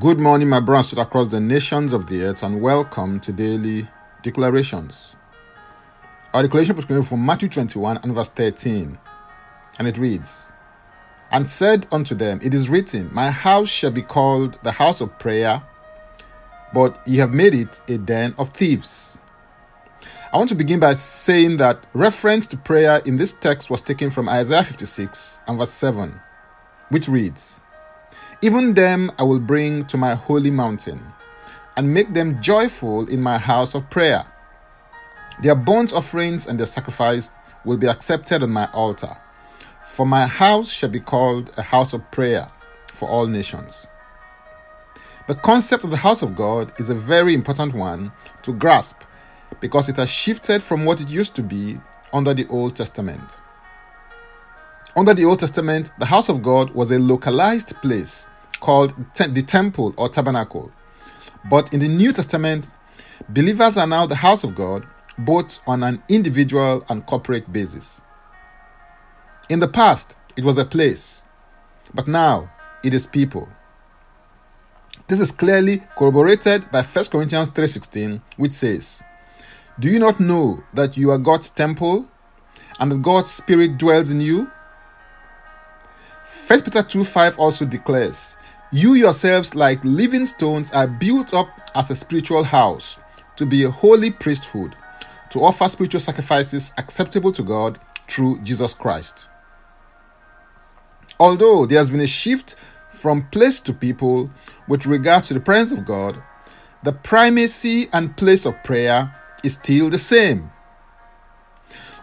Good morning, my brothers across the nations of the earth, and welcome to Daily Declarations. Our declaration is coming from Matthew 21 and verse 13, and it reads, And said unto them, It is written, My house shall be called the house of prayer, but ye have made it a den of thieves. I want to begin by saying that reference to prayer in this text was taken from Isaiah 56 and verse 7, which reads, even them I will bring to my holy mountain, and make them joyful in my house of prayer. Their burnt offerings and their sacrifice will be accepted on my altar. For my house shall be called a house of prayer for all nations. The concept of the house of God is a very important one to grasp because it has shifted from what it used to be under the Old Testament. Under the Old Testament, the house of God was a localized place called the temple or tabernacle. But in the New Testament, believers are now the house of God, both on an individual and corporate basis. In the past, it was a place, but now it is people. This is clearly corroborated by 1 Corinthians 3:16, which says, "Do you not know that you are God's temple and that God's spirit dwells in you?" 1 Peter 2:5 also declares, you yourselves, like living stones, are built up as a spiritual house to be a holy priesthood, to offer spiritual sacrifices acceptable to God through Jesus Christ. Although there has been a shift from place to people with regard to the presence of God, the primacy and place of prayer is still the same.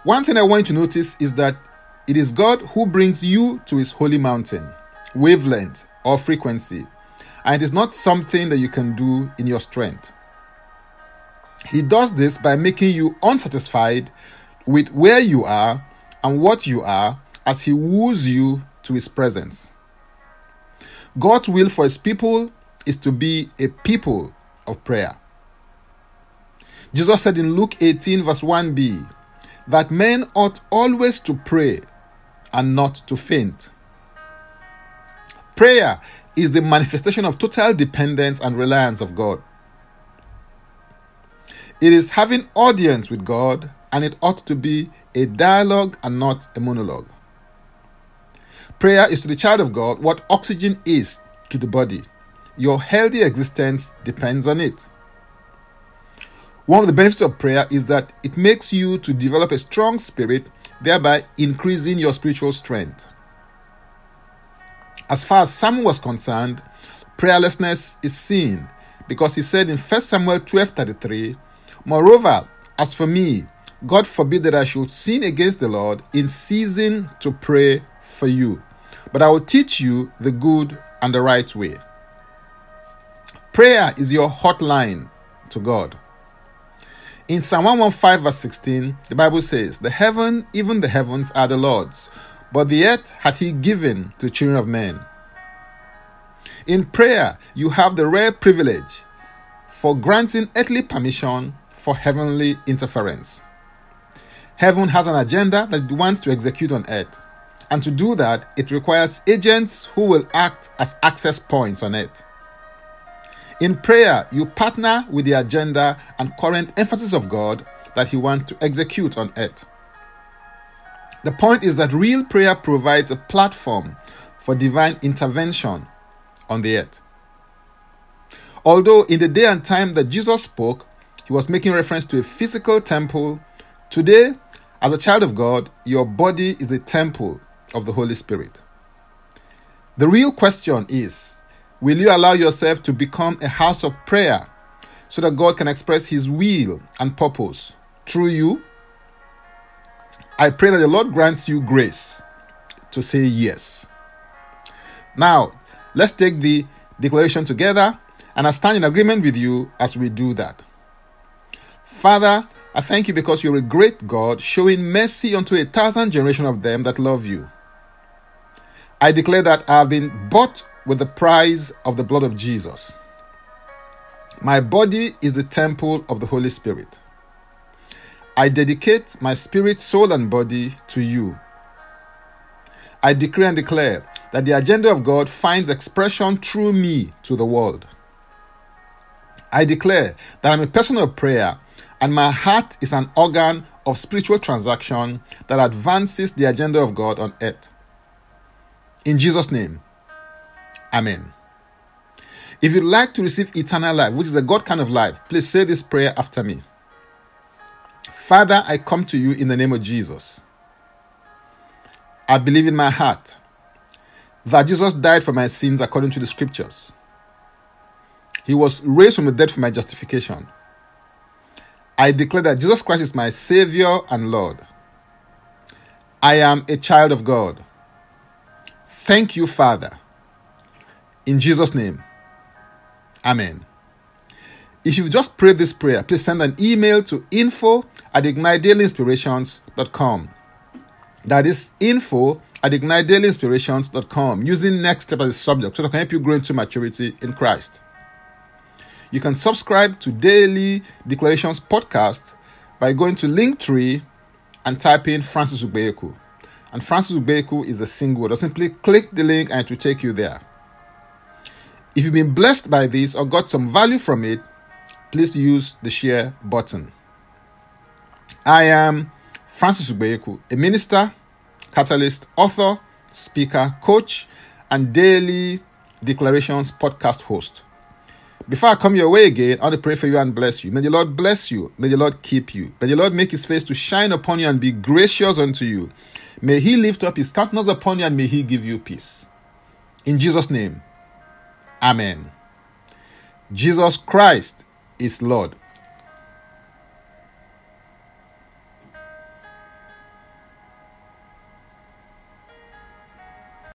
One thing I want you to notice is that it is God who brings you to his holy mountain, wavelength, or frequency, and it is not something that you can do in your strength. He does this by making you unsatisfied with where you are and what you are as He woos you to His presence. God's will for His people is to be a people of prayer. Jesus said in Luke 18, verse 1b, that men ought always to pray and not to faint. Prayer is the manifestation of total dependence and reliance of God. It is having audience with God, and it ought to be a dialogue and not a monologue. Prayer is to the child of God what oxygen is to the body. Your healthy existence depends on it. One of the benefits of prayer is that it makes you to develop a strong spirit, thereby increasing your spiritual strength. As far as Samuel was concerned, prayerlessness is sin because he said in 1 Samuel 12:33, Moreover, as for me, God forbid that I should sin against the Lord in ceasing to pray for you, but I will teach you the good and the right way. Prayer is your hotline to God. In Psalm 115, verse 16, the Bible says, The heaven, even the heavens, are the Lord's, but the earth hath he given to children of men. In prayer, you have the rare privilege for granting earthly permission for heavenly interference. Heaven has an agenda that it wants to execute on earth, and to do that, it requires agents who will act as access points on earth. In prayer, you partner with the agenda and current emphasis of God that He wants to execute on earth. The point is that real prayer provides a platform for divine intervention on the earth. Although in the day and time that Jesus spoke, he was making reference to a physical temple, today, as a child of God, your body is a temple of the Holy Spirit. The real question is will you allow yourself to become a house of prayer so that God can express His will and purpose through you? I pray that the Lord grants you grace to say yes. Now, let's take the declaration together, and I stand in agreement with you as we do that. Father, I thank you because you're a great God, showing mercy unto a thousand generation of them that love you. I declare that I have been bought with the price of the blood of Jesus. My body is the temple of the Holy Spirit. I dedicate my spirit, soul, and body to you. I decree and declare that the agenda of God finds expression through me to the world. I declare that I'm a person of prayer and my heart is an organ of spiritual transaction that advances the agenda of God on earth. In Jesus' name, Amen. If you'd like to receive eternal life, which is a God kind of life, please say this prayer after me. Father, I come to you in the name of Jesus. I believe in my heart that Jesus died for my sins according to the scriptures. He was raised from the dead for my justification. I declare that Jesus Christ is my Savior and Lord. I am a child of God. Thank you, Father. In Jesus' name, Amen. If you've just prayed this prayer, please send an email to info at ignitedailyinspirations.com. That is info at ignitedailyinspirations.com using next step as a subject so that I can help you grow into maturity in Christ. You can subscribe to Daily Declarations podcast by going to Linktree and type in Francis Ubeyeku. And Francis Ubeyeku is a single word. simply click the link and it will take you there. If you've been blessed by this or got some value from it, please use the share button. I am Francis Ubeyeku, a minister, catalyst, author, speaker, coach, and daily declarations podcast host. Before I come your way again, I want to pray for you and bless you. May the Lord bless you. May the Lord keep you. May the Lord make his face to shine upon you and be gracious unto you. May he lift up his countenance upon you and may he give you peace. In Jesus' name, Amen. Jesus Christ is Lord.